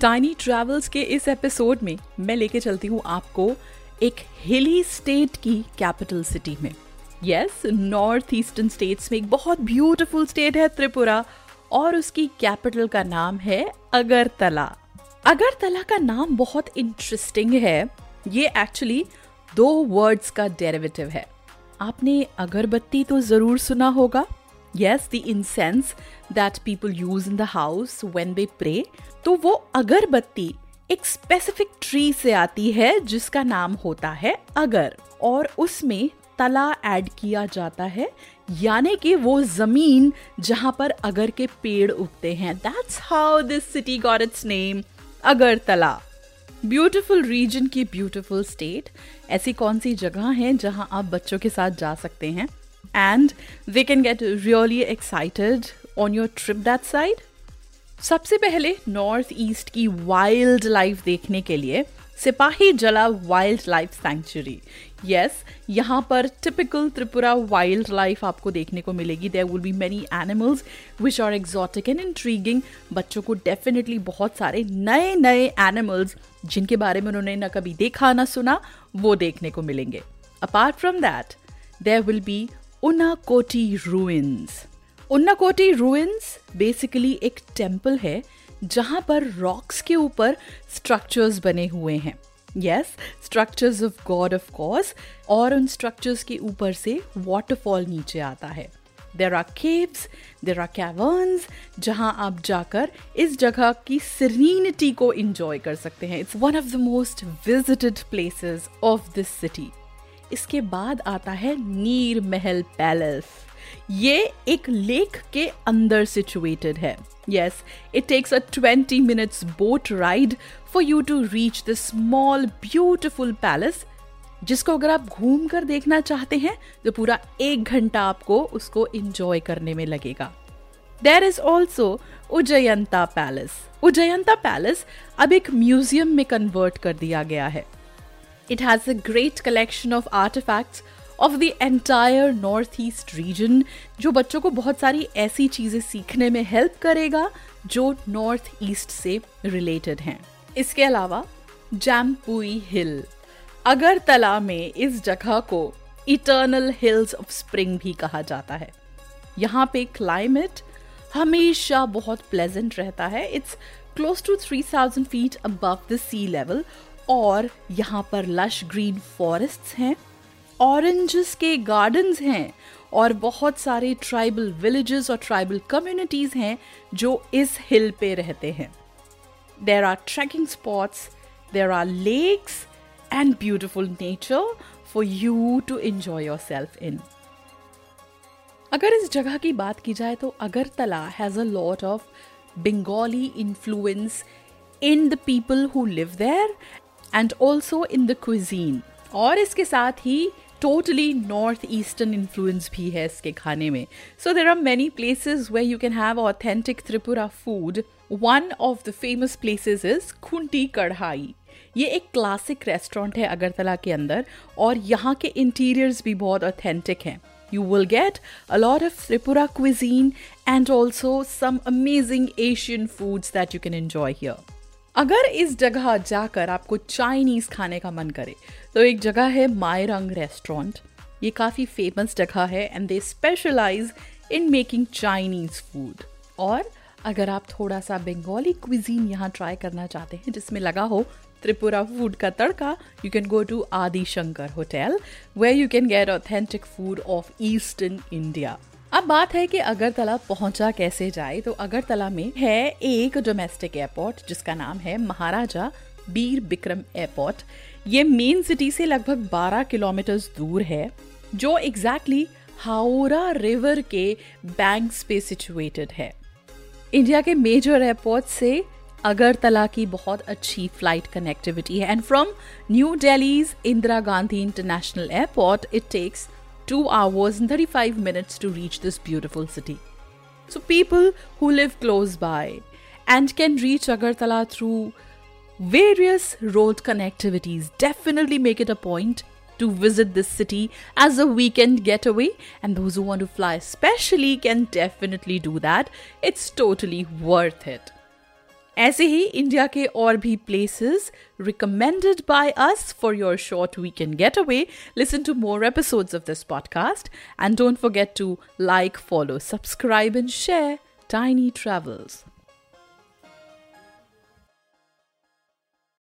Tiny travels के इस episode में मैं लेके चलती हूँ आपको एक हिली स्टेट की कैपिटल सिटी में। यस नॉर्थ ईस्टर्न स्टेट्स में एक बहुत ब्यूटीफुल स्टेट है त्रिपुरा, और उसकी कैपिटल का नाम है अगरतला। अगरतला का नाम बहुत इंटरेस्टिंग है। ये एक्चुअली दो वर्ड्स का डेरिवेटिव है। आपने अगरबत्ती तो ज़रूर सुना होगा। Yes the incense that people use in the house when they pray तो वो अगरबत्ती एक स्पेसिफिक ट्री से आती है, जिसका नाम होता है अगर। और उसमें तला ऐड किया जाता है, यानी कि वो ज़मीन जहाँ पर अगर के पेड़ उगते हैं। That's how this city got its name Agartala. Beautiful region की ब्यूटीफुल स्टेट, ऐसी कौन सी जगह है जहाँ आप बच्चों के साथ जा सकते हैं? And they can get really excited on your trip that side सबसे पहले नॉर्थ ईस्ट की वाइल्ड लाइफ देखने के लिए सिपाही जला वाइल्ड लाइफ सेंचुरी यस यहाँ पर टिपिकल त्रिपुरा वाइल्ड लाइफ आपको देखने को मिलेगी। There will be many animals which are exotic and intriguing बच्चों को डेफिनेटली बहुत सारे नए नए एनिमल्स जिनके बारे में उन्होंने ना कभी देखा, ना सुना, वो देखने को मिलेंगे। Apart from that there will be Unakoti ruins Unakoti ruins basically एक टेंपल है जहाँ पर रॉक्स के ऊपर स्ट्रक्चर्स बने हुए हैं। Yes structures of god of course और उन स्ट्रक्चर्स के ऊपर से वाटरफॉल नीचे आता है। There are caves there are caverns जहाँ आप जाकर इस जगह की सिरीनिटी को इंजॉय कर सकते हैं। It's one of the most visited places of this city इसके बाद आता है नीर महल पैलेस। ये एक लेक के अंदर सिचुएटेड है. Yes it takes a 20 minutes boat ride for you to reach the small beautiful palace जिसको अगर आप घूम कर देखना चाहते हैं तो पूरा एक घंटा आपको उसको इंजॉय करने में लगेगा. There is also Ujjayanta palace Ujjayanta palace अब एक म्यूज़ियम में कन्वर्ट कर दिया गया है. It has a great collection of artifacts of the entire north east region जो बच्चों को बहुत सारी ऐसी चीज़ें सीखने में हेल्प करेगा, जो नॉर्थ ईस्ट से रिलेटेड हैं। इसके अलावा जैमपुई हिल अगरतला में इस जगह को इटर्नल हिल्स ऑफ़ स्प्रिंग भी कहा जाता है। यहाँ पे क्लाइमेट हमेशा बहुत प्लेजेंट रहता है। It's close to three thousand feet above the sea level और यहाँ पर लश ग्रीन फॉरेस्ट हैं। ऑरेंजेस के गार्डन्स हैं और बहुत सारे ट्राइबल विलेजेस और ट्राइबल कम्युनिटीज हैं जो इस हिल पे रहते हैं। There are trekking spots there are lakes and beautiful nature for you to enjoy yourself in अगर इस जगह की बात की जाए तो Agartala has a lot of Bengali influence in the people who live there and also in the cuisine और इसके साथ ही टोटली नॉर्थ ईस्टर्न इन्फ्लुएंस भी है इसके खाने में। So there are many places where you can have authentic Tripura food one of the famous places is Khunti Kadai ये एक क्लासिक रेस्टोरेंट है अगरतला के अंदर और यहाँ के इंटीरियर्स भी बहुत ऑथेंटिक हैं। Will get a lot of Tripura cuisine and also some amazing Asian foods that you can enjoy here. अगर इस जगह जाकर आपको चाइनीज़ खाने का मन करे तो एक जगह है मायरंग रेस्टोरेंट ये काफ़ी फ़ेमस जगह है and they specialise in making Chinese food और अगर आप थोड़ा सा बंगाली क्विजीन यहाँ ट्राई करना चाहते हैं, जिसमें लगा हो त्रिपुरा फ़ूड का तड़का you can go to Adi Shankar hotel where you can get authentic food of eastern India अब बात है कि अगरतला पहुँचा कैसे जाए? तो अगरतला में है एक डोमेस्टिक एयरपोर्ट जिसका नाम है महाराजा बीर बिक्रम एयरपोर्ट ये मेन सिटी से लगभग 12 किलोमीटर दूर है, जो एग्जैक्टली exactly रिवर के बैंक्स पे सिचुएटेड है। इंडिया के मेजर एयरपोर्ट से अगरतला की बहुत अच्छी फ़्लाइट कनेक्टिविटी है। And from new Delhi's Indira Gandhi international airport it takes 2 hours and 35 minutes to reach this beautiful city. So, people who live close by and can reach Agartala through various road connectivities definitely make it a point to visit this city as a weekend getaway. And those who want to fly especially can definitely do that. It's totally worth it. ऐसे ही India के और भी places recommended by us for your short weekend get away listen to more episodes of this podcast and don't forget to like follow subscribe and share tiny travels